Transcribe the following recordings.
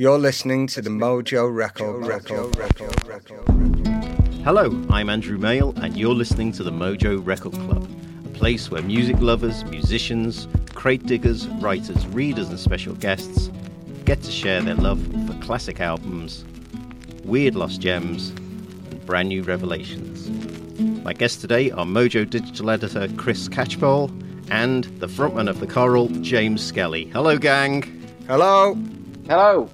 You're listening to the Mojo Record Record Record Record. Hello, I'm Andrew Male, and you're listening to the Mojo Record Club, a place where music lovers, musicians, crate diggers, writers, readers, and special guests get to share their love for classic albums, weird lost gems, and brand new revelations. My guests today are Mojo digital editor Chris Catchpole and the frontman of the Coral, James Skelly. Hello, gang. Hello. Hello.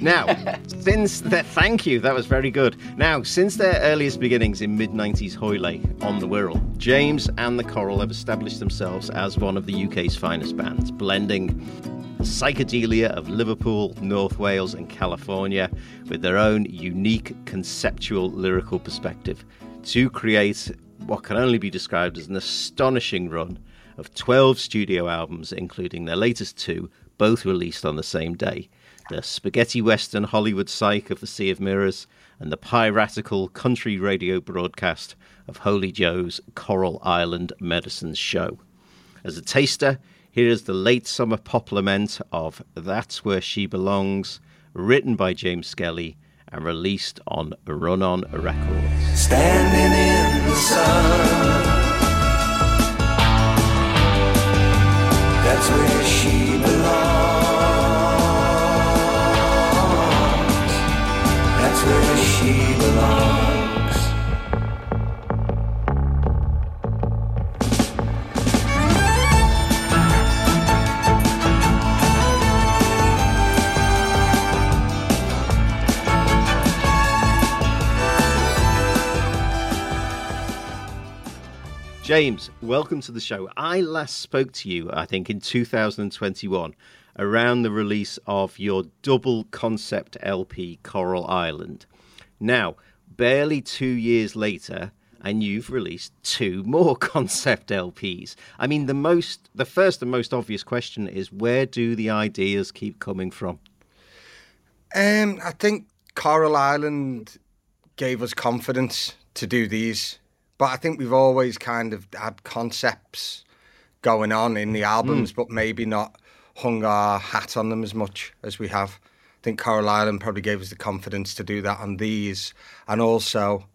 Now, since that, thank you, that was very good. Now, since their earliest beginnings in mid 90s Hoylake on the Wirral, James and the Coral have established themselves as one of the UK's finest bands, blending the psychedelia of Liverpool, North Wales, and California with their own unique conceptual lyrical perspective to create what can only be described as an astonishing run of 12 studio albums, including their latest two, both released on the same day the spaghetti western Hollywood psych of The Sea of Mirrors, and the piratical country radio broadcast of Holy Joe's Coral Island Medicine Show. As a taster, here is the late summer pop lament of That's Where She Belongs, written by James Skelly and released on Run On Records. Standing in the sun. That's where she belongs. James, welcome to the show. I last spoke to you, I think, in 2021 around the release of your double concept LP, Coral Island. Now, barely two years later, and you've released two more concept LPs. I mean, the most, the first and most obvious question is where do the ideas keep coming from? Um, I think Coral Island gave us confidence to do these, but I think we've always kind of had concepts going on in the albums, but maybe not hung our hat on them as much as we have. I think Coral Island probably gave us the confidence to do that on these, and also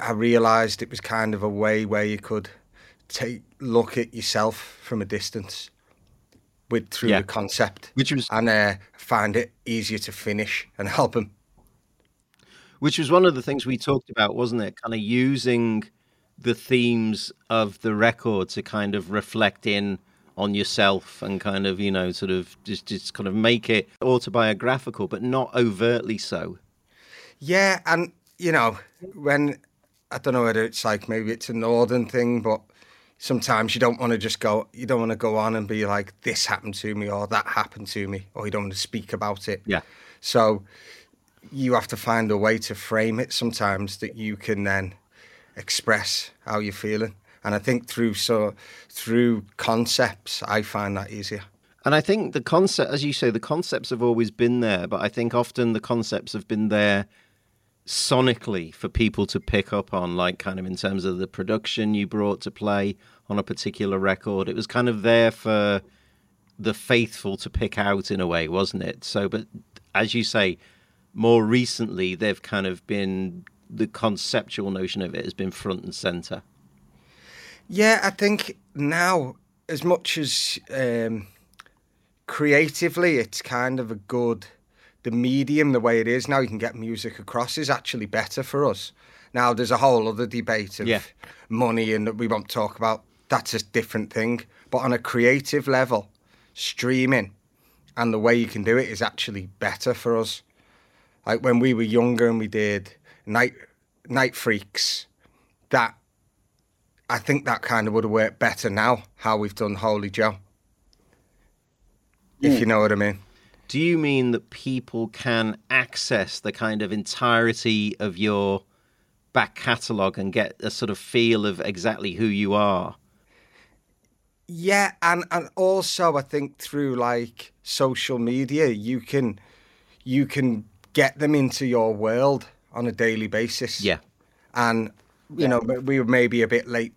I realised it was kind of a way where you could take look at yourself from a distance with through Yeah. the concept, Which was- and uh, find it easier to finish and help them. Which was one of the things we talked about, wasn't it? Kind of using the themes of the record to kind of reflect in on yourself and kind of, you know, sort of just, just kind of make it autobiographical, but not overtly so. Yeah, and you know, when I don't know whether it's like maybe it's a northern thing, but sometimes you don't want to just go. You don't want to go on and be like, "This happened to me" or "That happened to me," or you don't want to speak about it. Yeah. So you have to find a way to frame it sometimes that you can then express how you're feeling. And I think through so through concepts, I find that easier. And I think the concept, as you say, the concepts have always been there, but I think often the concepts have been there sonically for people to pick up on, like kind of in terms of the production you brought to play on a particular record. It was kind of there for the faithful to pick out in a way, wasn't it? So, but as you say, more recently, they've kind of been the conceptual notion of it has been front and center. Yeah, I think now, as much as um, creatively, it's kind of a good. The medium, the way it is now, you can get music across is actually better for us. Now, there's a whole other debate of Yeah. money and that we won't talk about. That's a different thing. But on a creative level, streaming and the way you can do it is actually better for us. Like when we were younger and we did Night Night Freaks, that I think that kind of would have worked better now, how we've done Holy Joe. If you hmm. know what I mean. Do you mean that people can access the kind of entirety of your back catalogue and get a sort of feel of exactly who you are? Yeah, and and also I think through like social media, you can you can get them into your world on a daily basis. Yeah. and you know we were maybe a bit late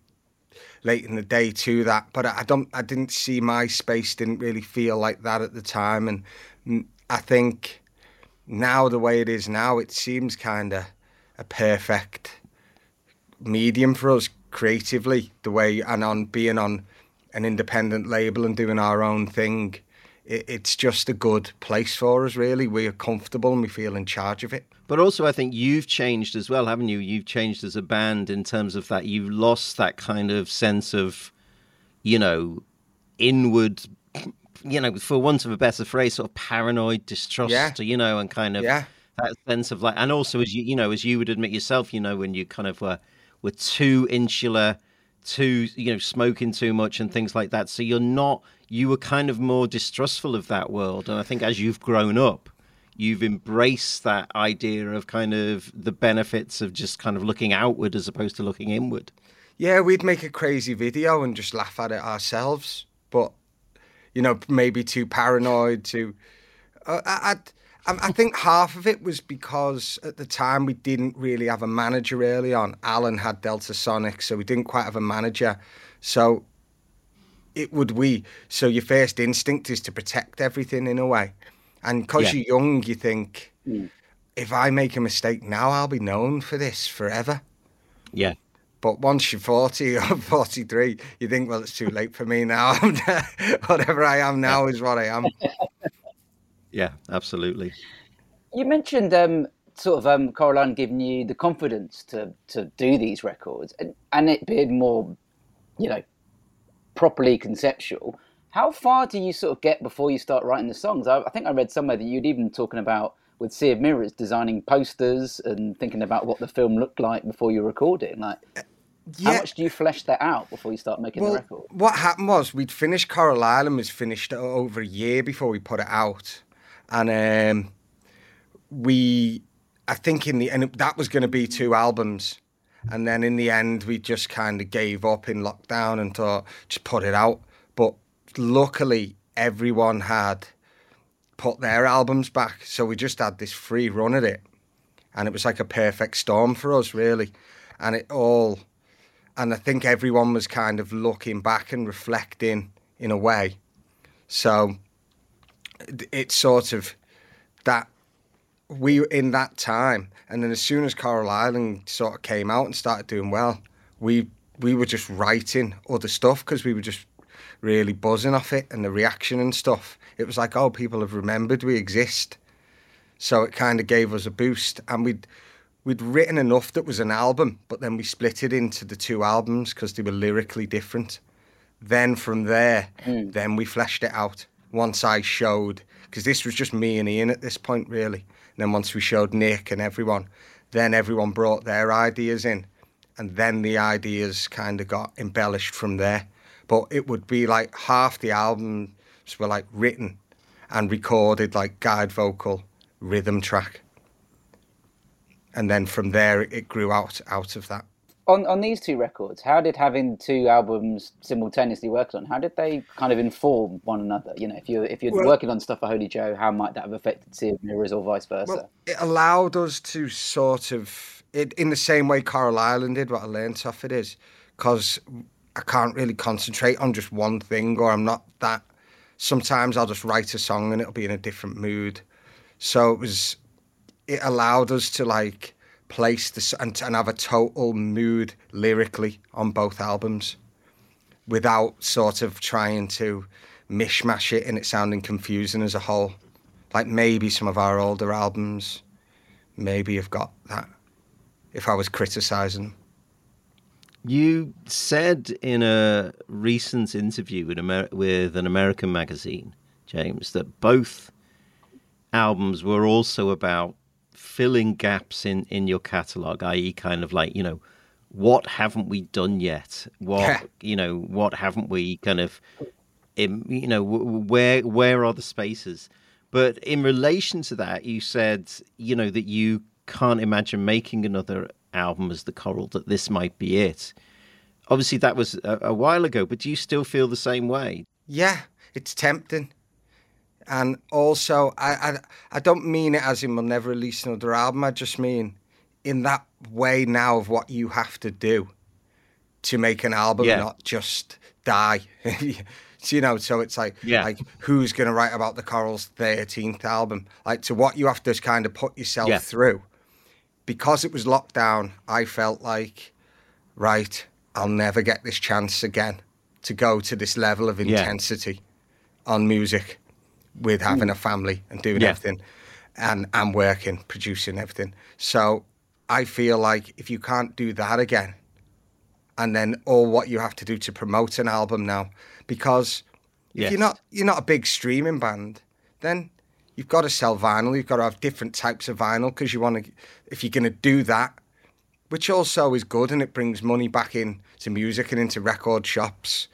late in the day to that but i don't i didn't see myspace didn't really feel like that at the time and I think now the way it is now, it seems kind of a perfect medium for us creatively. The way and on being on an independent label and doing our own thing, it's just a good place for us. Really, we are comfortable and we feel in charge of it. But also, I think you've changed as well, haven't you? You've changed as a band in terms of that. You've lost that kind of sense of, you know, inward, you know, for want of a better phrase, sort of paranoid distrust, Yeah. you know, and kind of Yeah. that sense of like, and also as you, you know, as you would admit yourself, you know, when you kind of were were too insular, too, you know, smoking too much and things like that. So you're not, you were kind of more distrustful of that world. And I think as you've grown up, you've embraced that idea of kind of the benefits of just kind of looking outward as opposed to looking inward. Yeah, we'd make a crazy video and just laugh at it ourselves, but you know, maybe too paranoid. To uh, I, I, I think half of it was because at the time we didn't really have a manager early on. Alan had Deltasonic, so we didn't quite have a manager. So it would we. So your first instinct is to protect everything in a way, and because Yeah. you're young, you think. If I make a mistake now, I'll be known for this forever. Yeah. But once you're 40 or 43, you think, well, it's too late for me now. Whatever I am now is what I am. Yeah, absolutely. You mentioned um, sort of um, Coral Island giving you the confidence to to do these records, and, and it being more, you know, properly conceptual. How far do you sort of get before you start writing the songs? I, I think I read somewhere that you'd even talking about with Sea of Mirrors, designing posters and thinking about what the film looked like before you record it. Like, how much do you flesh that out before you start making the record? what happened was we'd finished Coral Island was finished over a year before we put it out, and um, we, I think in the and that was going to be two albums, and then in the end we just kind of gave up in lockdown and thought just put it out. But luckily everyone had put their albums back, so we just had this free run at it, and it was like a perfect storm for us really, and it all and I think everyone was kind of looking back and reflecting in a way. So it- it's sort of that we were in that time, and then as soon as Coral Island sort of came out and started doing well, we we were just writing other stuff because we were just really buzzing off it and the reaction and stuff. It was like, oh, people have remembered we exist. So it kind of gave us a boost, and we'd we'd written enough that was an album, but then we split it into the two albums because they were lyrically different. Then from there, hmm. then we fleshed it out. Once I showed, because this was just me and Ian at this point, really. And then once we showed Nick and everyone, then everyone brought their ideas in, and then the ideas kind of got embellished from there. But it would be like half the albums were like written and recorded like guide vocal, rhythm track and then from there it- grew out out of that. On on these two records, how did having two albums simultaneously work on? How did they kind of inform one another? You know, if you if you're Well- working on stuff for Holy Joe, how might that have affected Sea of Mirrors or vice versa? Well, it allowed us to sort of it in the same way Coral Island did. What I learned off it is because I can't really concentrate on just one thing, or I'm not that. Sometimes I'll just write a song and it'll be in a different mood. So it was, it allowed us to like place this and, and have a total mood lyrically on both albums, without sort of trying to mishmash it and it sounding confusing as a whole. Like maybe some of our older albums, maybe have got that. If I was criticising. You said in a recent interview with, Amer- with an American magazine, James, that both albums were also about filling gaps in, in your catalogue, i.e., kind of like, you know, what haven't we done yet? What, you know, what haven't we kind of, you know, where, where are the spaces? But in relation to that, you said, you know, that you can't imagine making another album as the Coral, that this might be it. Obviously, that was a, a while ago, but do you still feel the same way? Yeah, it's tempting. And also, I, I, I don't mean it as in we'll never release another album. I just mean in that way now of what you have to do to make an album, Yeah. not just die. So, you know, so it's like, Yeah. like who's going to write about the Corals' thirteenth album? Like, to what you have to just kind of put yourself Yeah. through. Because it was lockdown, I felt like, right, I'll never get this chance again to go to this level of intensity on music with hmm. having a family and doing Yeah. everything and and working, producing everything. So I feel like if you can't do that again, and then all what you have to do to promote an album now, because if Yes. you're not you're not a big streaming band, then you've got to sell vinyl. You've got to have different types of vinyl because you want to. If you're going to do that, which also is good and it brings money back in to music and into record shops,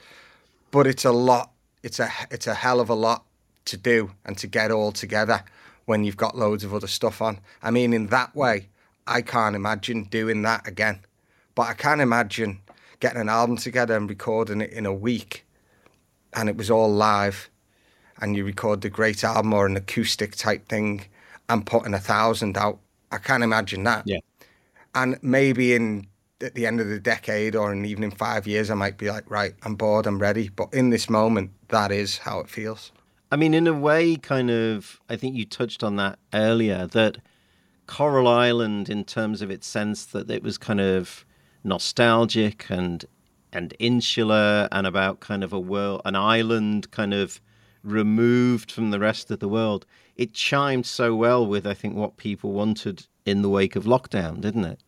but it's a lot. It's a it's a hell of a lot to do and to get all together when you've got loads of other stuff on. I mean, in that way, I can't imagine doing that again. But I can imagine getting an album together and recording it in a week, and it was all live, and you record the great album or an acoustic type thing, and putting a thousand out. I can't imagine that. Yeah. And maybe in at the end of the decade or in even in five years, I might be like, right, I'm bored, I'm ready. But in this moment, that is how it feels. I mean, in a way, kind of, I think you touched on that earlier, that Coral Island, in terms of its sense that it was kind of nostalgic and and insular and about kind of a world, an island kind of removed from the rest of the world, it chimed so well with, I think, what people wanted in the wake of lockdown, didn't it?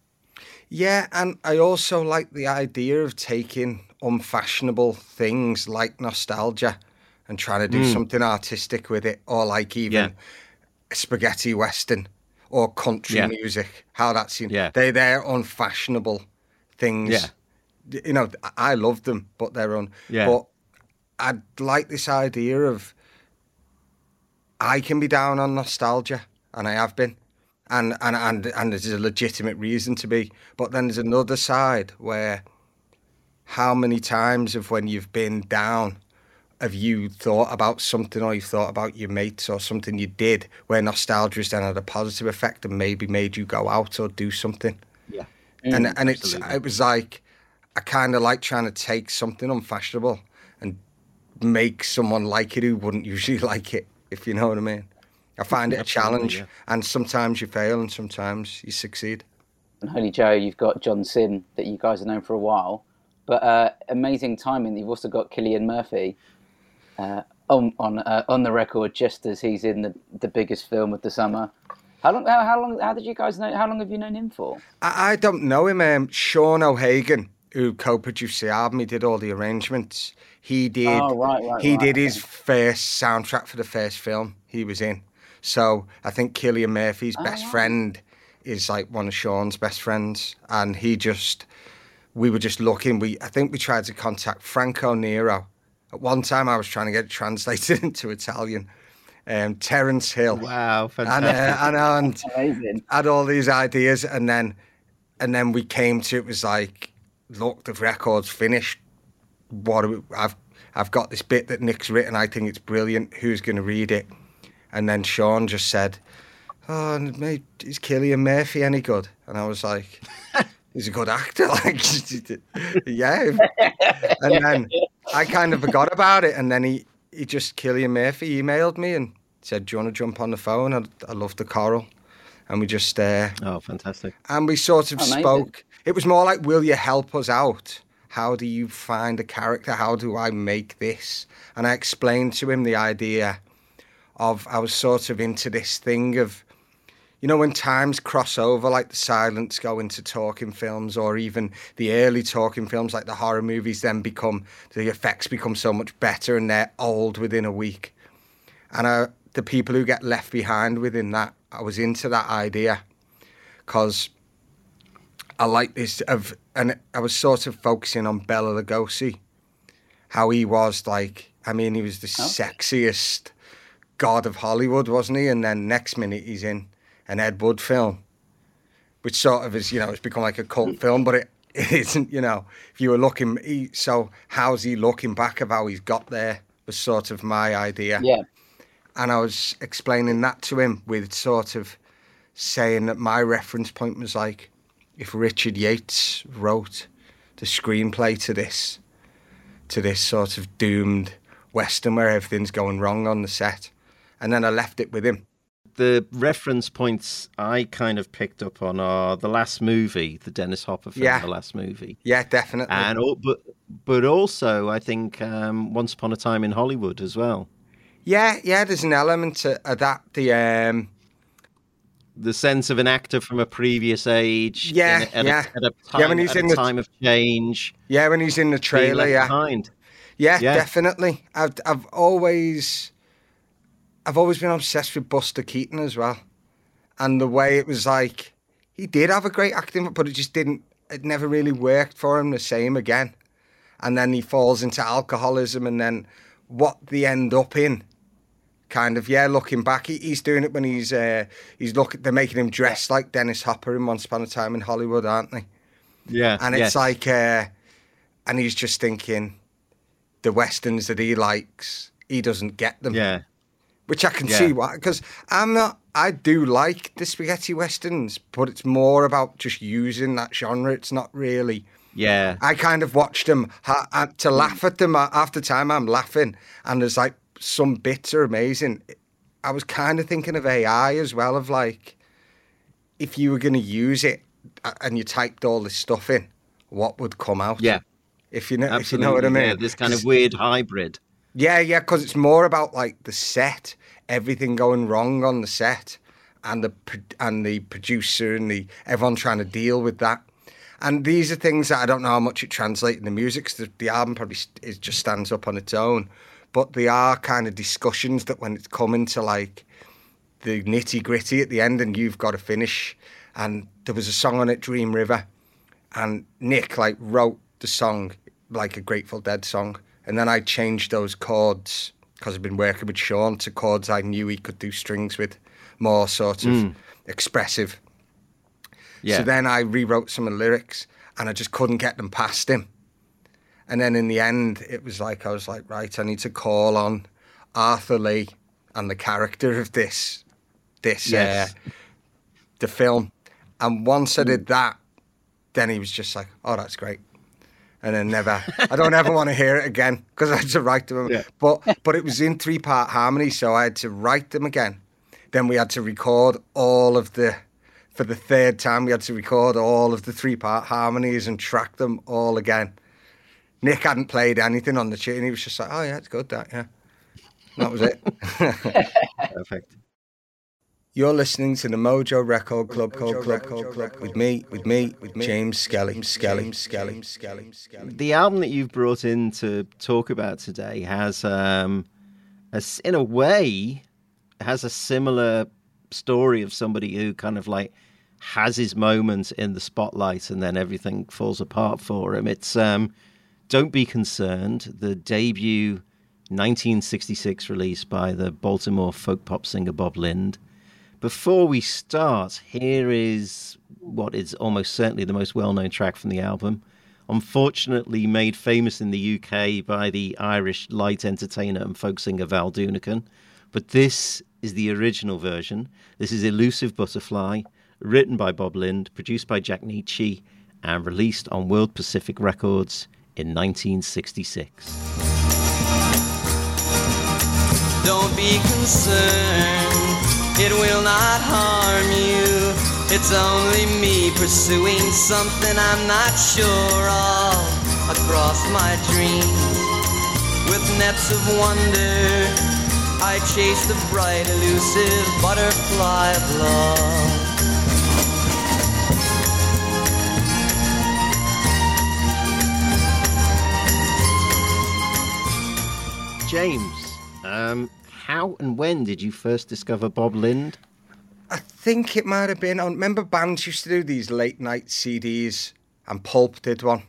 Yeah, and I also like the idea of taking unfashionable things like nostalgia and trying to do hmm. something artistic with it, or like even Yeah. spaghetti western or country Yeah. music. How that's seen. Yeah. They they're unfashionable things. Yeah. You know, I- I love them, but they're on. Yeah. But I'd like this idea of I can be down on nostalgia, and I have been, and and and and there's a legitimate reason to be. But then there's another side where, how many times have when you've been down, have you thought about something or you thought about your mates or something you did where nostalgia has then had a positive effect and maybe made you go out or do something. Yeah. and and it's absolutely. it was like I kind of like trying to take something unfashionable and make someone like it who wouldn't usually like it, if you know what I mean. I find it a challenge, yeah. and sometimes you fail and sometimes you succeed. And Holy Joe, you've got John Simm that you guys have known for a while, but uh, amazing timing. You've also got Cillian Murphy uh, on on uh, on the record, just as he's in the the biggest film of the summer. How long? How, how long? How did you guys know? How long have you known him for? I, I don't know him. Um, Sean O'Hagan, who co-produced the album, he did all the arrangements. He did. Oh, right, right, he right, did his okay. first soundtrack for the first film he was in. So I think Cillian Murphy's best Oh, wow. friend is like one of Sean's best friends, and he just. We were just looking. We I think we tried to contact Franco Nero. At one time, I was trying to get it translated into Italian. Um, Terence Hill. Wow, And, fantastic. uh, and, and had all these ideas and then and then we came to it was like look the record's finished. What are we, I've I've got this bit that Nick's written I think it's brilliant. Who's going to read it? And then Sean just said oh and mate is Cillian Murphy any good? And I was like he's a good actor. Like yeah. And then I kind of forgot about it and then he he just Cillian Murphy emailed me and said do you want to jump on the phone I, I love the Coral and we just uh, oh, fantastic. and we sort of Amazing. spoke. It was more like, "Will you help us out? How do you find a character? How do I make this?" And I explained to him the idea of I was sort of into this thing of, you know, when times cross over, like the silents go into talking films, or even the early talking films, like the horror movies, then become the effects become so much better and they're old within a week. And uh, the people who get left behind within that, I was into that idea because I like this of, and I was sort of focusing on Bela Lugosi, how he was like. I mean, he was the sexiest god of Hollywood, wasn't he? And then next minute he's in an Ed Wood film, which sort of is, you know, it's become like a cult mm. film, but it, it isn't. You know, if you were looking, he, so how's he looking back of how he's got there? Was sort of my idea Yeah. and I was explaining that to him with sort of saying that my reference point was like if Richard Yates wrote the screenplay to this to this sort of doomed western where everything's going wrong on the set, and then I left it with him. The reference points I kind of picked up on are the last movie, the Dennis Hopper film, Yeah. the last movie, Yeah, definitely. and but but also I think um, Once Upon a Time in Hollywood as well. yeah, yeah. There's an element to of that. The um, The sense of an actor from a previous age, Yeah, in at, yeah. a, at a time, Yeah, when he's in a the- time of change, yeah, when he's in the trailer, yeah, behind. yeah, Yeah. definitely. I've I've always I've always been obsessed with Buster Keaton as well, and the way it was like he did have a great acting, but it just didn't. It never really worked for him the same again, and then he falls into alcoholism, and then what they end up in. Kind of, yeah. Looking back, he, he's doing it when he's uh, he's look. They're making him dress like Dennis Hopper in Once Upon a Time in Hollywood, aren't they? Yeah, and yes. it's like, uh, and he's just thinking, the westerns that he likes, he doesn't get them. yeah, which I can Yeah. see why, because I'm not. I do like the spaghetti westerns, but it's more about just using that genre. It's not really. yeah, I kind of watched them ha- to laugh at them. uh, After time, I'm laughing, and there's like some bits are amazing. I was kind of thinking of AI as well, of like, if you were going to use it uh, and you typed all this stuff in, what would come out? yeah. If you know, if you Absolutely, know what I mean. Yeah, this kind of weird hybrid. Yeah, yeah, because it's more about like the set, everything going wrong on the set, and the and the producer and the everyone trying to deal with that. And these are things that I don't know how much it translates in the music. the, the album probably it just stands up on its own, but they are kind of discussions that when it's coming to like the nitty gritty at the end, and you've got to finish. And there was a song on it, Dream River, and Nick like wrote the song like a Grateful Dead song, and then I changed those chords because I've been working with Sean to chords I knew he could do strings with, more sort of expressive. Yeah. So then I rewrote some of the lyrics, and I just couldn't get them past him. And then in the end, it was like I was like, right, I need to call on Arthur Lee and the character of this, this, Yes. uh, the film. And once I did that, then he was just like, "Oh, that's great," and then never. I don't ever want to hear it again because I had to write them. Yeah. But but it was in three part harmony, so I had to write them again. Then we had to record all of the. For the third time, we had to record all of the three part harmonies and track them all again. Nick hadn't played anything on the tune. He was just like, "Oh yeah, it's good that yeah." And that was it. Perfect. You're listening to the Mojo Record Club, Club, Club, Club, Club, with me, with me, with me, James Skelly, Skelly, Skelly, Skelly, Skelly. The album that you've brought in to talk about today has, um, a in a way, has a similar story of somebody who kind of like has his moments in the spotlight and then everything falls apart for him. It's um, Don't Be Concerned, the debut 1966 release by the Baltimore folk pop singer Bob Lind. Before we start, here is what is almost certainly the most well known track from the album. Unfortunately, made famous in the UK by the Irish light entertainer and folk singer Val Doonican. But this is the original version. This is Elusive Butterfly, written by Bob Lind, produced by Jack Nitzsche, and released on World Pacific Records in 1966. Don't be concerned, it will not harm you. It's only me pursuing something I'm not sure of across my dreams. With nets of wonder, I chase the bright, elusive butterfly of love. James, um, how and when did you first discover Bob Lind? I think it might have been. I remember bands used to do these late night CDs, and Pulp did one.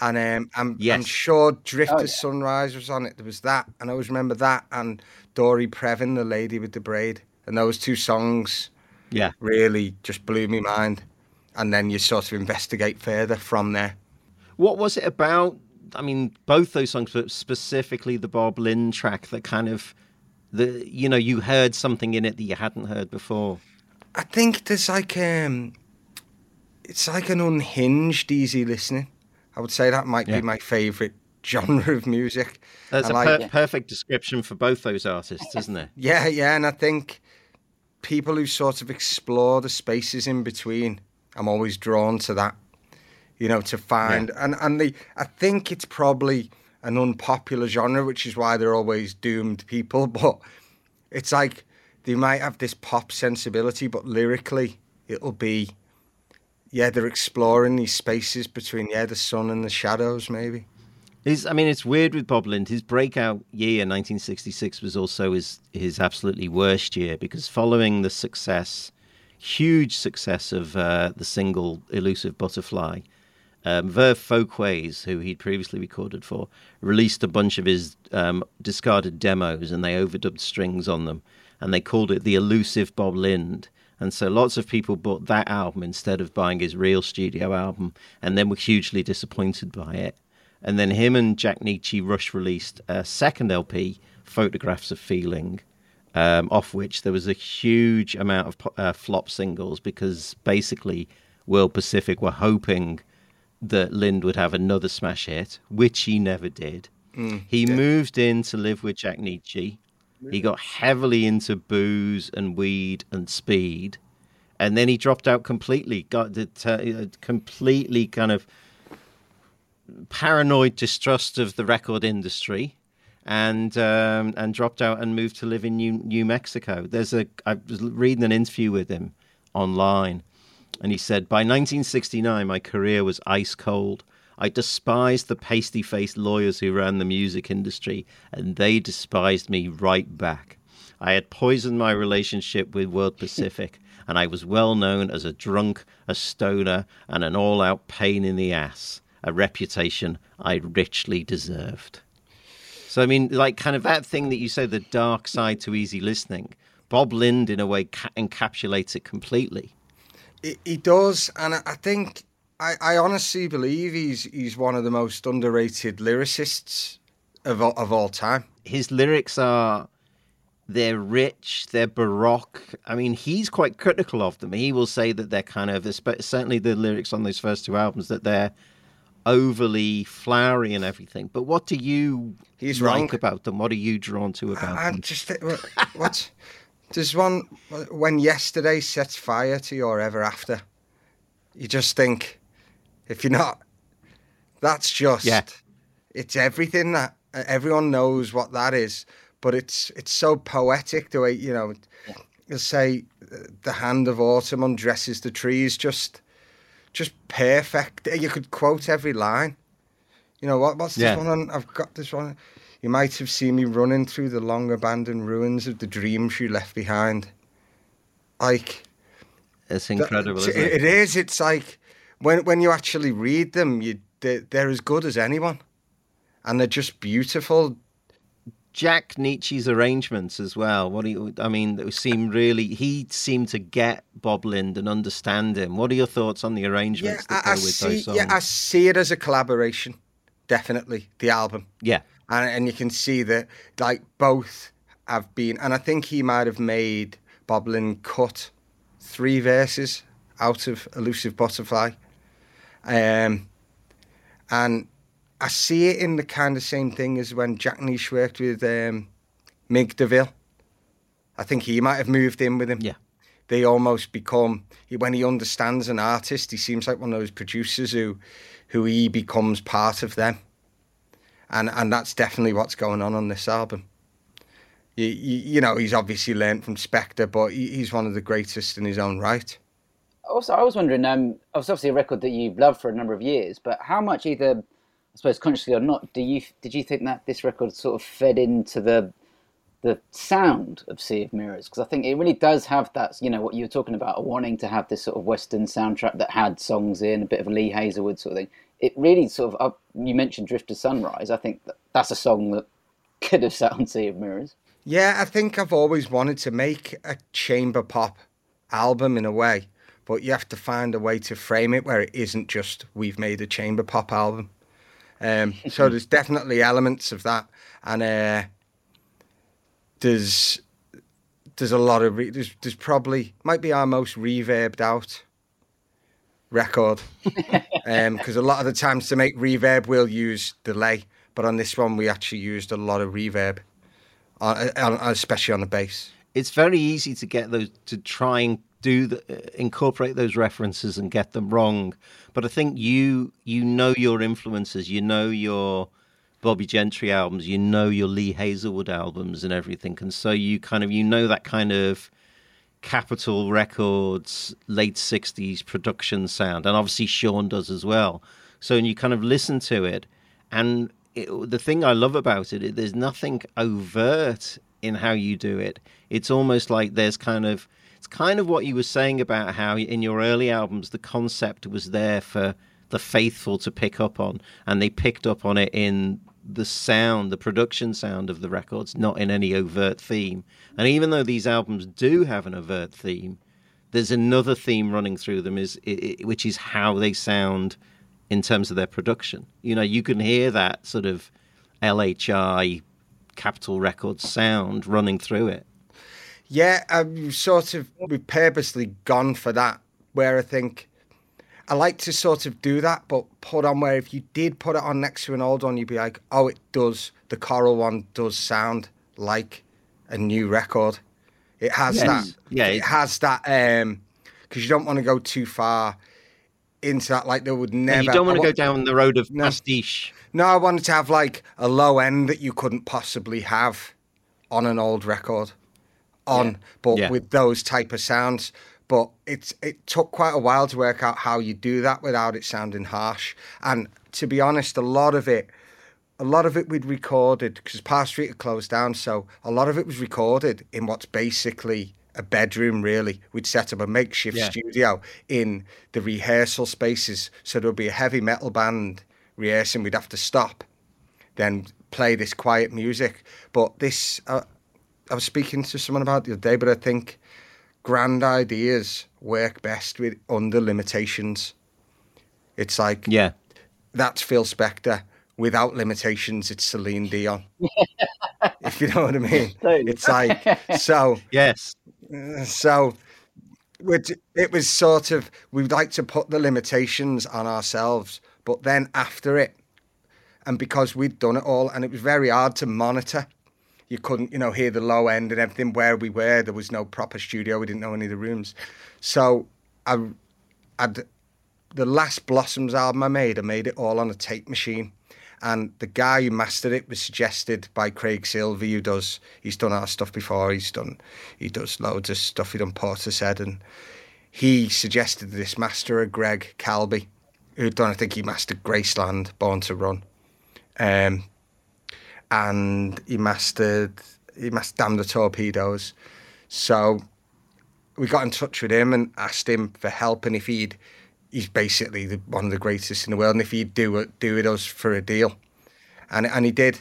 And um, I'm, I'm sure Drift Oh, yeah. Sunrise was on it. There was that, and I always remember that, and Dory Previn, the lady with the braid, and those two songs Yeah. really just blew me mind. And then you sort of investigate further from there. What was it about? I mean, both those songs, but specifically the Bob Lind track that kind of, the you know, you heard something in it that you hadn't heard before. I think there's like um, it's like an unhinged, easy listening. I would say that might Yeah. be my favourite genre of music. That's And a like- perfect description for both those artists, isn't it? Yeah, yeah, and I think people who sort of explore the spaces in between, I'm always drawn to that. You know, to find and and the I think it's probably an unpopular genre, which is why they're always doomed people. But it's like they might have this pop sensibility, but lyrically it'll be yeah, they're exploring these spaces between yeah, the sun and the shadows, maybe. His, I mean, it's weird with Bob Lind. His breakout year, 1966, was also his his absolutely worst year because following the success, huge success of uh, the single "Elusive Butterfly," um, Verve Folkways, who he'd previously recorded for, released a bunch of his um, discarded demos, and they overdubbed strings on them, and they called it the "Elusive Bob Lind." And so lots of people bought that album instead of buying his real studio album, and then were hugely disappointed by it. And then him and Jack Nitzsche rush released a second LP, Photographs of Feeling, um, off which there was a huge amount of uh, flop singles because basically World Pacific were hoping that Lind would have another smash hit, which he never did. he moved in to live with Jack Nitzsche. He got heavily into booze and weed and speed. And then he dropped out completely, got the t- completely kind of paranoid distrust of the record industry and um, and dropped out and moved to live in New, New Mexico. There's a I was reading an interview with him online, and he said by 1969 my career was ice cold. I despised the pasty faced lawyers who ran the music industry, and they despised me right back. I had poisoned my relationship with World Pacific, and I was well known as a drunk, a stoner, and an all out pain in the ass, a reputation I richly deserved. So, I mean, like, kind of that thing that you say, the dark side to easy listening, Bob Lind, in a way, ca- encapsulates it completely. He, he does, and I I think I, I honestly believe he's he's one of the most underrated lyricists of all, of all time. His lyrics are. They're rich, they're baroque. I mean, he's quite critical of them. He will say that they're kind of, certainly the lyrics on those first two albums, that they're overly flowery and everything. But what do you He's like wrong. about them? What are you drawn to about I them? just think, what, what there's one when yesterday sets fire to your ever after. You just think if you're not, that's just Yeah. It's everything that everyone knows what that is, but it's it's so poetic the way you know. You say the hand of autumn undresses the trees, just just perfect. You could quote every line. You know what? What's this Yeah. one? On? I've got this one. You might have seen me running through the long abandoned ruins of the dreams you left behind. Like It's incredible, it- isn't it? it is. It's like when when you actually read them, you they're, they're as good as anyone, and they're just beautiful. Jack Nitzsche's arrangements as well. What do you? I mean, they seem really. He seemed to get Bob Lind and understand him. What are your thoughts on the Yeah, arrangements that I, I with see. those songs? Yeah, I see it as a collaboration. Definitely, the album. yeah, and, and you can see that like both have been and i think he might have made Bob Lind cut three verses out of elusive butterfly. Um and i see it in the kind of same thing as when Jack Nitzsche worked with um Mink DeVille. I think he might have moved in with him. Yeah. they almost become when he understands an artist he seems like one of those producers who who he becomes part of them and and that's definitely what's going on on this album. You, you, you know, he's obviously learned from Spector, but he, he's one of the greatest in his own right. Also, I was wondering, um, it's obviously a record that you've loved for a number of years, but how much either, I suppose, consciously or not, do you did you think that this record sort of fed into the the sound of Sea of Mirrors? Because I think it really does have that, you know, what you were talking about, wanting to have this sort of Western soundtrack that had songs in, a bit of a Lee Hazlewood sort of thing. It really sort of, up, you mentioned Drift to Sunrise. I think that that's a song that could have sat on Sea of Mirrors. Yeah, I think I've always wanted to make a chamber pop album in a way, but you have to find a way to frame it where it isn't just we've made a chamber pop album. Um, so there's definitely elements of that, and uh, there's there's a lot of re- there's there's probably might be our most reverbed out record um, because a lot of the times to make reverb we'll use delay, but on this one we actually used a lot of reverb, on, on, especially on the bass. It's very easy to get those to try and do the, uh, incorporate those references and get them wrong. But I think you you know your influences, you know your Bobbie Gentry albums, you know your Lee Hazlewood albums and everything, and so you kind of you know that kind of Capitol Records late '60s production sound, and obviously Sean does as well. So you kind of listen to it, and it, the thing I love about it, there's nothing overt in how you do it. It's almost like there's kind of it's kind of what you were saying about how in your early albums the concept was there for the faithful to pick up on, and they picked up on it in the sound, the production sound of the records, not in any overt theme. And even though these albums do have an overt theme, there's another theme running through them, is which is how they sound in terms of their production. You know, you can hear that sort of LHI Capitol Records sound running through it. Yeah, I've sort of we've purposely gone for that. Where I think I like to sort of do that, but put on where if you did put it on next to an old one, you'd be like, oh, it does. The coral one does sound like a new record. It has Yes. that. Yeah, it has that. Um, because you don't want to go too far into that. Like there would never. you don't want to go down the road of No. pastiche. No, I wanted to have like a low end that you couldn't possibly have on an old record. On, but Yeah. with those type of sounds. But it's it took quite a while to work out how you do that without it sounding harsh. And to be honest, a lot of it, a lot of it we'd recorded because Parr Street had closed down, so a lot of it was recorded in what's basically a bedroom. Really, we'd set up a makeshift Yeah. studio in the rehearsal spaces, so there would be a heavy metal band rehearsing. We'd have to stop, then play this quiet music. But this, uh, I was speaking to someone about the other day, but I think grand ideas work best with under limitations. It's like Yeah. that's Phil Spector. Without limitations, it's Celine Dion. if you know what I mean. Totally. It's like so Yes. so which it was sort of we'd like to put the limitations on ourselves, but then after it, and because we'd done it all, and it was very hard to monitor. You couldn't, you know, hear the low end and everything where we were. There was no proper studio. We didn't know any of the rooms. So I, I'd, the last Blossoms album I made, I made it all on a tape machine. And the guy who mastered it was suggested by Craig Silvey, who does he's done our stuff before. He's done he does loads of stuff. He done Portishead, and he suggested this masterer, Greg Calbi, who'd done I think he mastered Graceland, Born to Run, um, and he mastered he mastered Damn the Torpedoes. So we got in touch with him and asked him for help, and if he'd he's basically the, one of the greatest in the world, and if he'd do it, do with us for a deal, and and he did,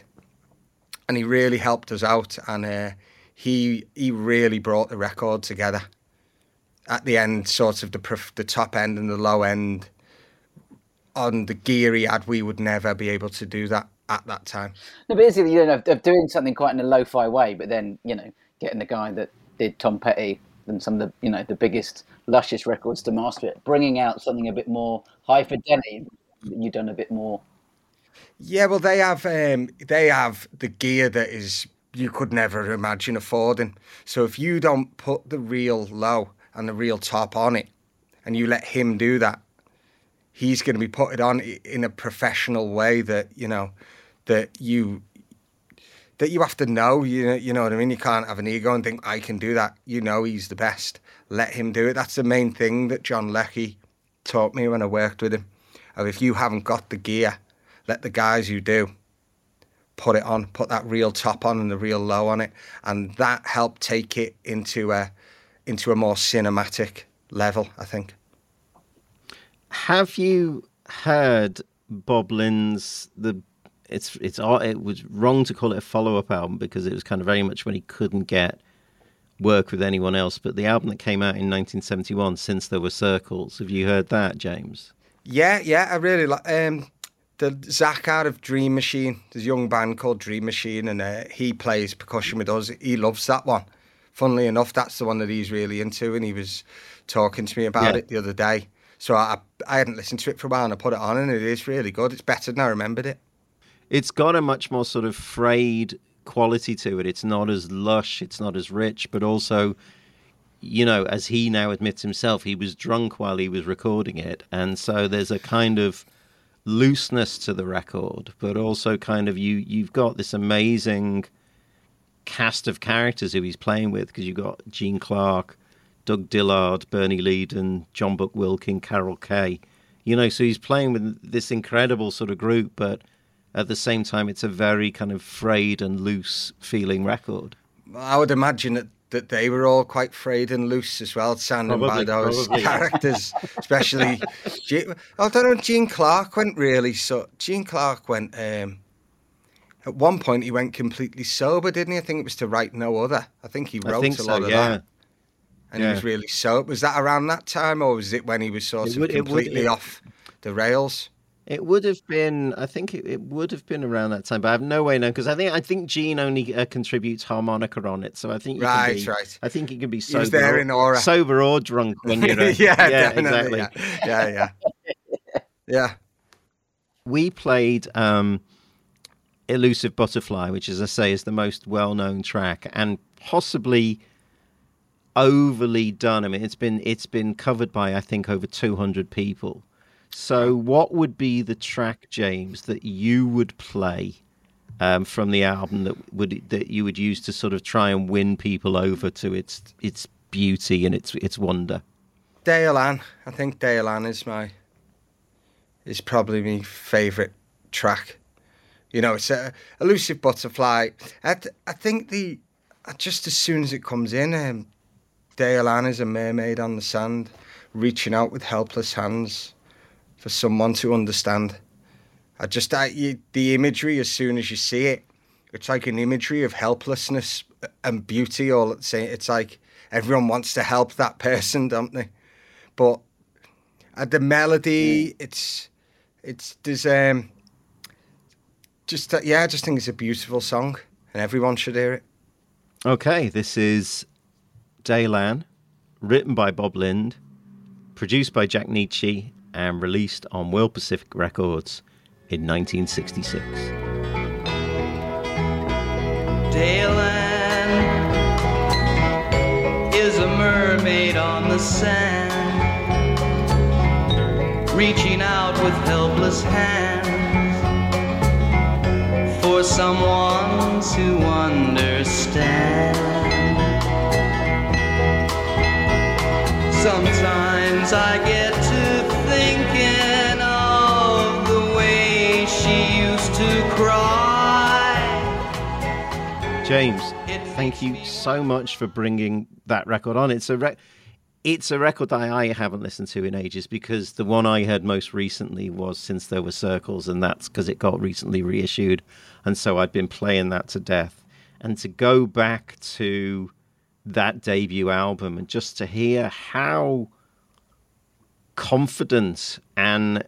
and he really helped us out, and uh, he he really brought the record together. At the end, sort of the the top end and the low end, on the gear he had, we would never be able to do that at that time. No, basically, you know, of, doing something quite in a lo-fi way, but then you know, getting the guy that did Tom Petty and some of the you know the biggest luscious records to master it, bringing out something a bit more high fidelity. that You've done a bit more. Yeah, well, they have um, they have the gear that is you could never imagine affording. So if you don't put the real low and the real top on it, and you let him do that, he's going to be put it on in a professional way that you know that you that you have to know. You know, you know what I mean. You can't have an ego and think I can do that. You know, he's the best. Let him do it. That's the main thing that John Leckie taught me when I worked with him. Of if you haven't got the gear, let the guys who do put it on, put that real top on and the real low on it, and that helped take it into a into a more cinematic level. I think. Have you heard Bob Lind's the? It's it's all- it was wrong to call it a follow up album because it was kind of very much when he couldn't get work with anyone else. But the album that came out in 1971, since there were circles, have you heard that, James? Yeah, yeah, I really like um, the Zach out of Dream Machine. There's a young band called Dream Machine, and uh, he plays percussion with us. He loves that one. Funnily enough, that's the one that he's really into, and he was talking to me about Yeah. it the other day. So I I hadn't listened to it for a while, and I put it on, and it is really good. It's better than I remembered it. It's got a much more sort of frayed quality to it. It's not as lush, it's not as rich, but also, you know, as he now admits himself, he was drunk while he was recording it, and so there's a kind of looseness to the record, but also kind of you you've got this amazing cast of characters who he's playing with because you've got Gene Clark, Doug Dillard, Bernie Leadon, John Buck Wilkin, Carol Kaye. You know, so he's playing with this incredible sort of group, but at the same time, it's a very kind of frayed and loose feeling record. I would imagine that, that they were all quite frayed and loose as well, sounding by Probably, those probably. characters, especially. Ge- I don't know. Gene Clark went really so. Gene Clark went. Um, at one point, he went completely sober, didn't he? I think it was to write no other. I think he wrote think a so, lot of yeah. that, and he was really sober. Was that around that time, or was it when he was sort It of would- it would- completely it- off the rails? It would have been, I think it, it would have been around that time, but I have no way now because I think I think Gene only uh, contributes harmonica on it, so I think you can Right, be- right. I think you can be He sober, there or, in aura. sober or drunk when you're uh, yeah, definitely. exactly. Yeah, yeah, yeah. yeah. we played um, Elusive Butterfly, which, as I say, is the most well known track and possibly overly done. I mean, it's been it's been covered by I think over two hundred people. So, what would be the track, James, that you would play um, from the album that would that you would use to sort of try and win people over to its its beauty and its its wonder? Dale Ann. I think Dale Ann is my is probably my favourite track. You know, it's a elusive butterfly. I, th- I think the just as soon as it comes in, um, Dale Ann is a mermaid on the sand, reaching out with helpless hands for someone to understand. I just I, you, the imagery as soon as you see it, it's like an imagery of helplessness and beauty all at the same. It's like everyone wants to help that person, don't they? But uh, the melody, it's it's there's um just uh, yeah, I just think it's a beautiful song, and everyone should hear it. Okay, this is Dale Ann, written by Bob Lind, produced by Jack Nitzsche, and released on World Pacific Records in 1966. Dale Ann is a mermaid on the sand, reaching out with helpless hands for someone to understand. Sometimes I get James, thank you so much for bringing that record on. It's a re- it's a record that I haven't listened to in ages because the one I heard most recently was Since There Were Circles, and that's because it got recently reissued, and so I'd been playing that to death. And to go back to that debut album and just to hear how confident and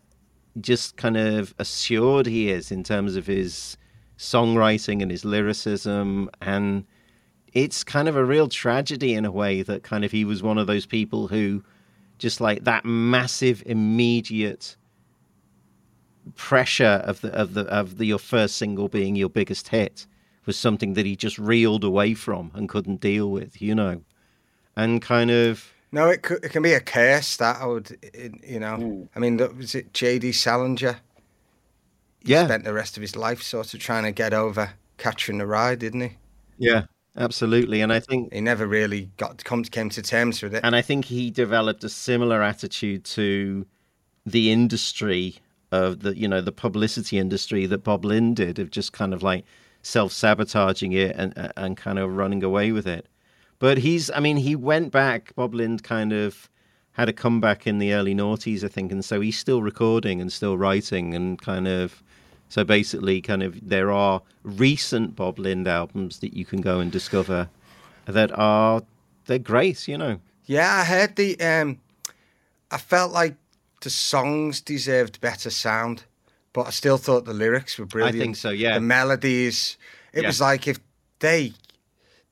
just kind of assured he is in terms of his songwriting and his lyricism and it's kind of a real tragedy in a way that kind of he was one of those people who just like that massive immediate pressure of the of the of the your first single being your biggest hit was something that he just reeled away from and couldn't deal with you know and kind of No, it could, it can be a curse that I would, you know. I mean, was it J.D. Salinger? Yeah. spent the rest of his life sort of trying to get over catching the ride, didn't he? yeah absolutely and i think He never really got come came to terms with it. And I think he developed a similar attitude to the industry of the, you know, the publicity industry that Bob Lind did of just kind of like self sabotaging it and and kind of running away with it. But he's, I mean, he went back. Bob Lind kind of had a comeback in the early noughties, I think, and so he's still recording and still writing and kind of. So basically, kind of, there are recent Bob Lind albums that you can go and discover that are they're great, you know. Yeah, I heard the. Um, I felt like the songs deserved better sound, but I still thought the lyrics were brilliant. I think so, yeah. The melodies. It Yeah. was like if they.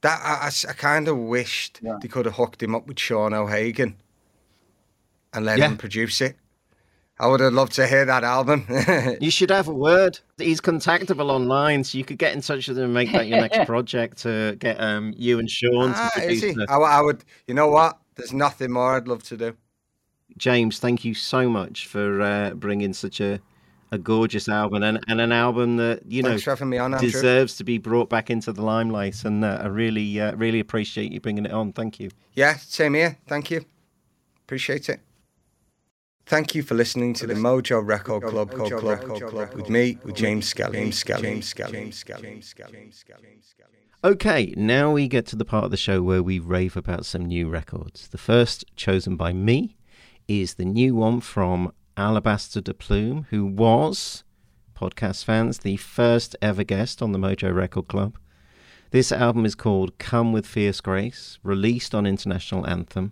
That I, I, kind of wished Yeah. they could have hooked him up with Sean O'Hagan and let Yeah. him produce it. I would have loved to hear that album. You should have a word. He's contactable online, so you could get in touch with him and make that your next project to get um, you and Sean to ah, produce is he? I, I would. You know what? There's nothing more I'd love to do. James, thank you so much for uh, bringing such a, a gorgeous album and, and an album that you know for me on, deserves to be brought back into the limelight. And uh, I really, uh, really appreciate you bringing it on. Thank you. Yeah, same here. Thank you. Appreciate it. Thank you for listening to the Mojo Record Club, Club, Club, Club, Club with me, with James Skelly. James Skelly. James Skelly. James Skelly. James Skelly. James Skelly. James Skelly. Okay, now we get to the part of the show where we rave about some new records. The first chosen by me is the new one from Alabaster DePlume, who was, podcast fans, the first ever guest on the Mojo Record Club. This album is called Come with Fierce Grace, released on International Anthem.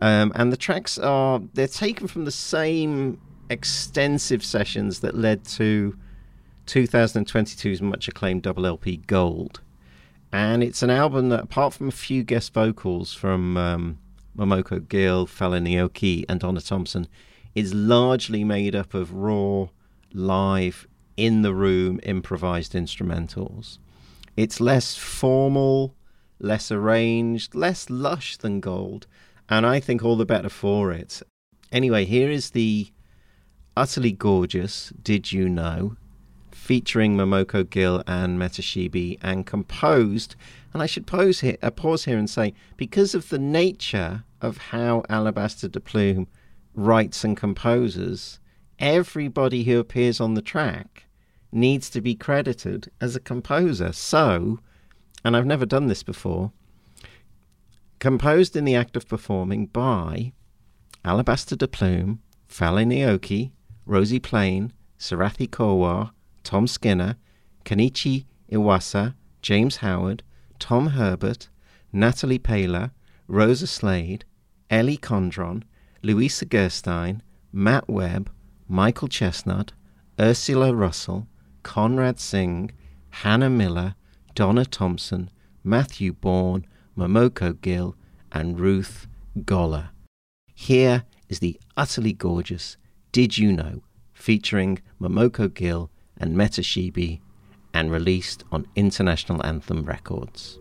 Um, and the tracks are, they're taken from the same extensive sessions that led to 2022's much acclaimed double LP Gold and it's an album that, apart from a few guest vocals from um, Momoko Gill, Falle Nioke, and Donna Thompson, is largely made up of raw, live, in the room, improvised instrumentals. It's less formal, less arranged, less lush than Gold, and I think all the better for it. Anyway, here is the utterly gorgeous Did You Know? featuring Momoko Gill and MettaShiba and composed. And I should pause here, uh, pause here and say, because of the nature of how Alabaster DePlume writes and composes, everybody who appears on the track needs to be credited as a composer. So, and I've never done this before, composed in the act of performing by Alabaster de Plume, Falle Nioke, Rozi Plain, Sarathy Korwar, Tom Skinner, Kenichi Iwasa, James Howard, Tom Herbert, Natalie Pela, Rosa Slade, Elly Condron, Luisa Gerstein, Matt Webb, Michael Chestnutt, Ursula Russell, Conrad Singh, Hannah Miller, Donna Thompson, Matthew Bourne, Momoko Gill, and Ruth Goller. Here is the utterly gorgeous Did You Know, featuring Momoko Gill and MettaShiba, and released on International Anthem Records.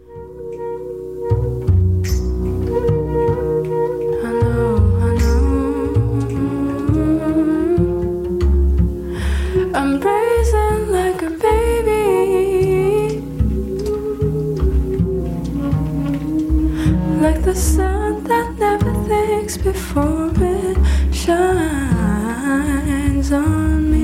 Sun that never thinks before it shines on me.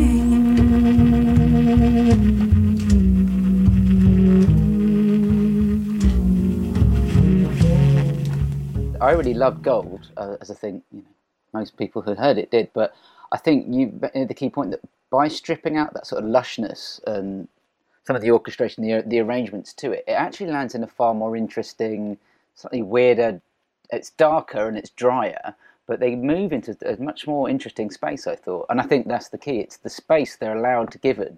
I really love Gold, uh, as I think you know, most people who heard it did. But I think you made the key point that by stripping out that sort of lushness and some of the orchestration, the the arrangements to it, it actually lands in a far more interesting, slightly weirder. It's darker and it's drier, but they move into a much more interesting space. I thought, and I think that's the key. It's the space they're allowed to give it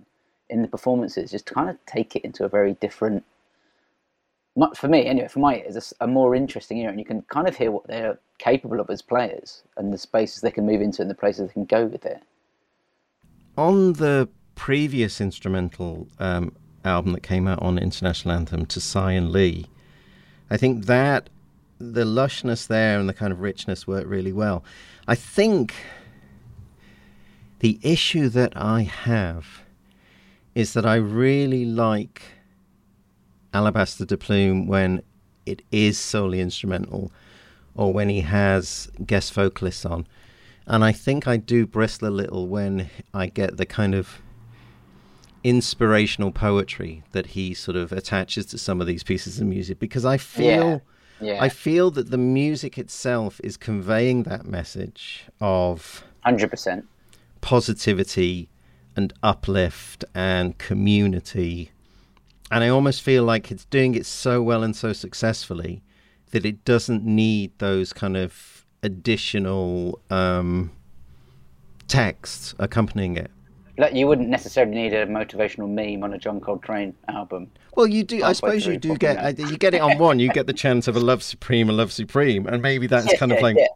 in the performances, just kind of take it into a very different for me anyway for my ears a more interesting era and you can kind of hear what they're capable of as players and the spaces they can move into and the places they can go with it On the previous instrumental um, album that came out on International Anthem to Cy and Lee, I think that the lushness there and the kind of richness worked really well. I think the issue that I have is that I really like Alabaster DePlume when it is solely instrumental or when he has guest vocalists on. And I think I do bristle a little when I get the kind of inspirational poetry that he sort of attaches to some of these pieces of music because I feel yeah I feel that the music itself is conveying that message of 100% positivity and uplift and community. And I almost feel like it's doing it so well and so successfully that it doesn't need those kind of additional um, texts accompanying it. Like you wouldn't necessarily need a motivational meme on a john coltrane album Well, you do. I suppose you do get uh, you get it on one. You get the chance of a love supreme, a love supreme, and maybe that's kind of like, yeah.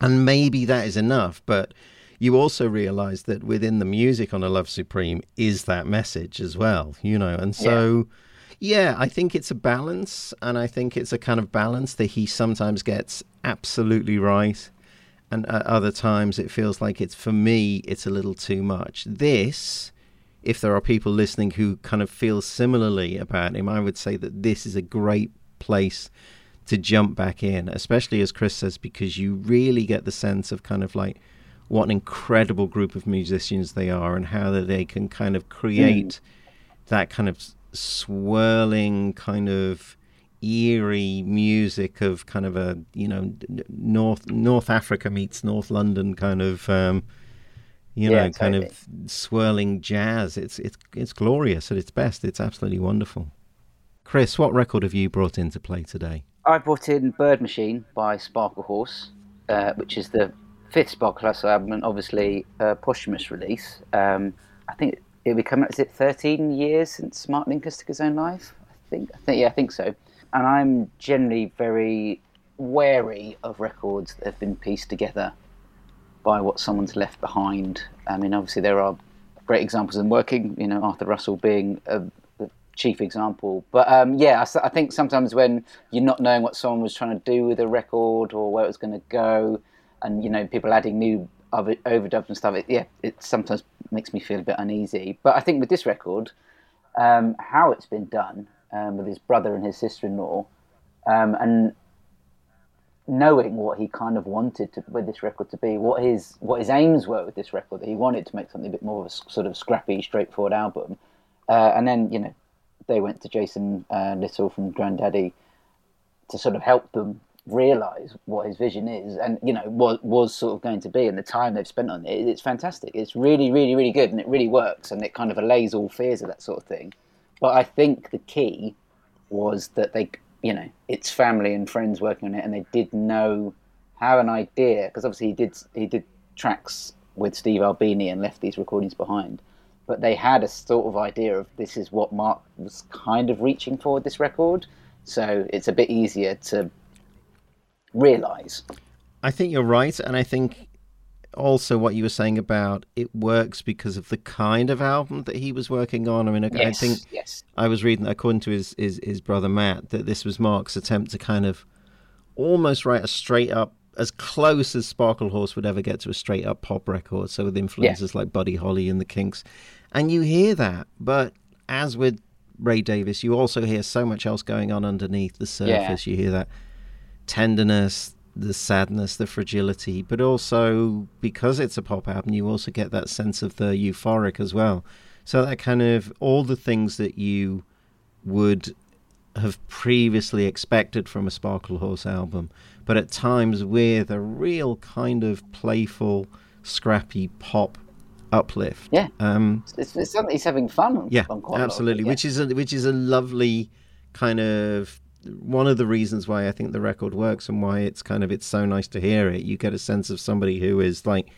and maybe that is enough. But you also realize that within the music on A Love Supreme is that message as well, you know. And so, yeah, I think it's a balance. And I think it's a kind of balance that he sometimes gets absolutely right. And at other times it feels like it's, for me, it's a little too much. This, if there are people listening who kind of feel similarly about him, I would say that this is a great place to jump back in, especially as Chris says, because you really get the sense of kind of like what an incredible group of musicians they are and how that they can kind of mm. create that kind of swirling kind of eerie music of kind of a you know north north africa meets north london kind of um you Yeah, know kind totally. of swirling jazz it's it's it's glorious at its best it's absolutely wonderful chris what record have you brought into play today I brought in Bird Machine by Sparklehorse, uh, which is the fifth Sparklehorse album and obviously a posthumous release. Um, I think it'll be coming. Is it 13 years since Mark Linkous took his own life? I think. I think. Yeah, I think so. And I'm generally very wary of records that have been pieced together by what someone's left behind. I mean, obviously there are great examples in working. You know, Arthur Russell being a, chief example. But um, yeah, I think sometimes when you're not knowing what someone was trying to do with a record or where it was going to go, and you know people adding new over- overdubs and stuff, it, yeah, it sometimes makes me feel a bit uneasy. But I think with this record, um, how it's been done um, with his brother and his sister-in-law, um, and knowing what he kind of wanted to, with this record to be, what his what his aims were with this record, that he wanted to make something a bit more of a sort of scrappy, straightforward album, uh, and then you know they went to Jason uh, Lytle from Grandaddy to sort of help them realize what his vision is, and you know what was sort of going to be, and the time they've spent on it, it's fantastic. It's really, really, really good, and it really works, and it kind of allays all fears of that sort of thing. But I think the key was that they, you know, it's family and friends working on it, and they did know, have an idea, because obviously he did he did tracks with Steve Albini and left these recordings behind, but they had a sort of idea of this is what Mark was kind of reaching for with this record, so it's a bit easier to realize. I think you're right, and I think also what you were saying about it works because of the kind of album that he was working on. I mean, I, I think yes. I was reading, according to his, his his brother Matt, that this was Mark's attempt to kind of almost write a straight up, as close as Sparklehorse would ever get to a straight up pop record. So with influences like Buddy Holly and the Kinks, and you hear that, but as with Ray Davies, you also hear so much else going on underneath the surface. You hear that tenderness, the sadness, the fragility, but also because it's a pop album, you also get that sense of the euphoric as well. So that kind of all the things that you would have previously expected from a Sparklehorse album, but at times with a real kind of playful, scrappy pop uplift. Yeah. Um, It's, it's something he's having fun yeah, on quite a lot it, absolutely. yeah. Which is a, which is a lovely kind of one of the reasons why I think the record works and why it's kind of it's so nice to hear it. You get a sense of somebody who is like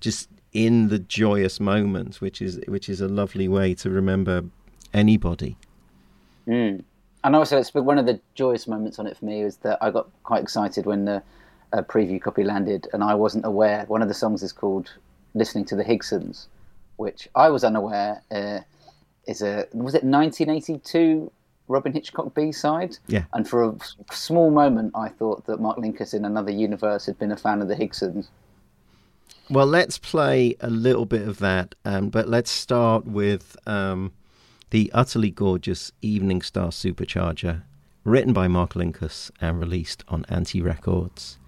just in the joyous moment, which is which is a lovely way to remember anybody. And also, it's been one of the joyous moments on it for me was that I got quite excited when the uh, preview copy landed, and I wasn't aware. One of the songs is called "Listening to the Higsons," which I was unaware uh, is a was it 1982 Robyn Hitchcock B side. Yeah. And for a small moment, I thought that Mark Linkous in another universe had been a fan of the Higsons. Well, let's play a little bit of that, um, but let's start with um, the utterly gorgeous Evening Star Supercharger, written by Mark Linkous and released on Anti Records.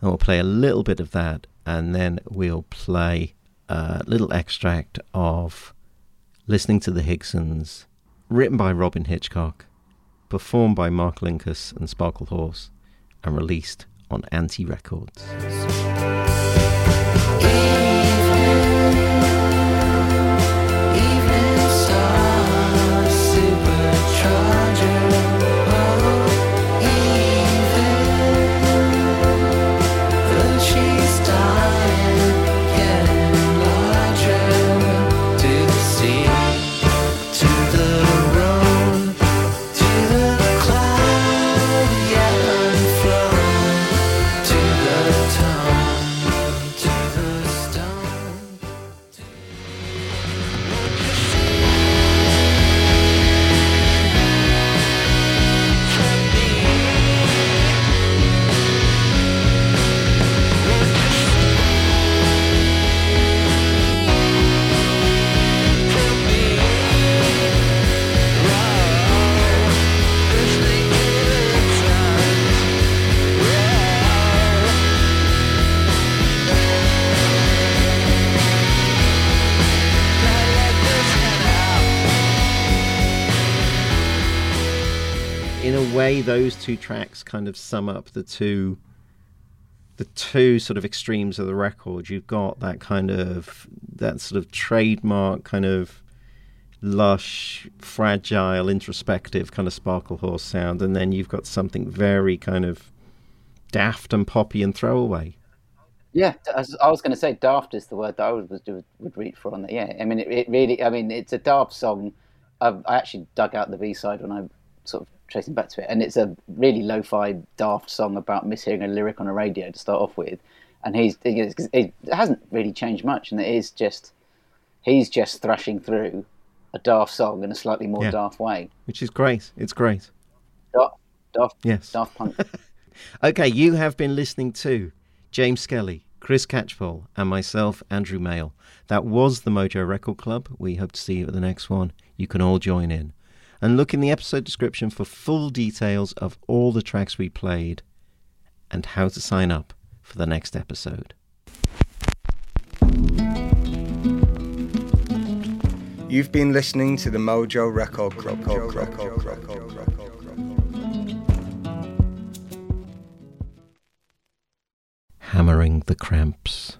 And we'll play a little bit of that, and then we'll play a little extract of Listening to the Higsons, written by Robyn Hitchcock, performed by Mark Linkous and Sparklehorse, and released on Anti Records. Way those two tracks kind of sum up the two the two sort of extremes of the record. You've got that kind of that sort of trademark kind of lush, fragile, introspective kind of sparklehorse sound, and then you've got something very kind of daft and poppy and throwaway. Yeah, I was going to say, daft is the word that I would would, would reach for on that. Yeah, I mean, it, it really, I mean, it's a daft song. I've, I actually dug out the B side when I sort of tracing back to it, and it's a really lo-fi, daft song about mishearing a lyric on a radio to start off with, and he's it hasn't really changed much, and it is just he's just thrashing through a daft song in a slightly more Yeah. daft way. Which is great. It's great. Daft, daft, Yes. daft punk. Okay, you have been listening to James Skelly, Chris Catchpole, and myself, Andrew Male. That was the Mojo Record Club. We hope to see you at the next one. You can all join in. And look in the episode description for full details of all the tracks we played and how to sign up for the next episode. You've been listening to the Mojo Record Club. Hammering the cramps.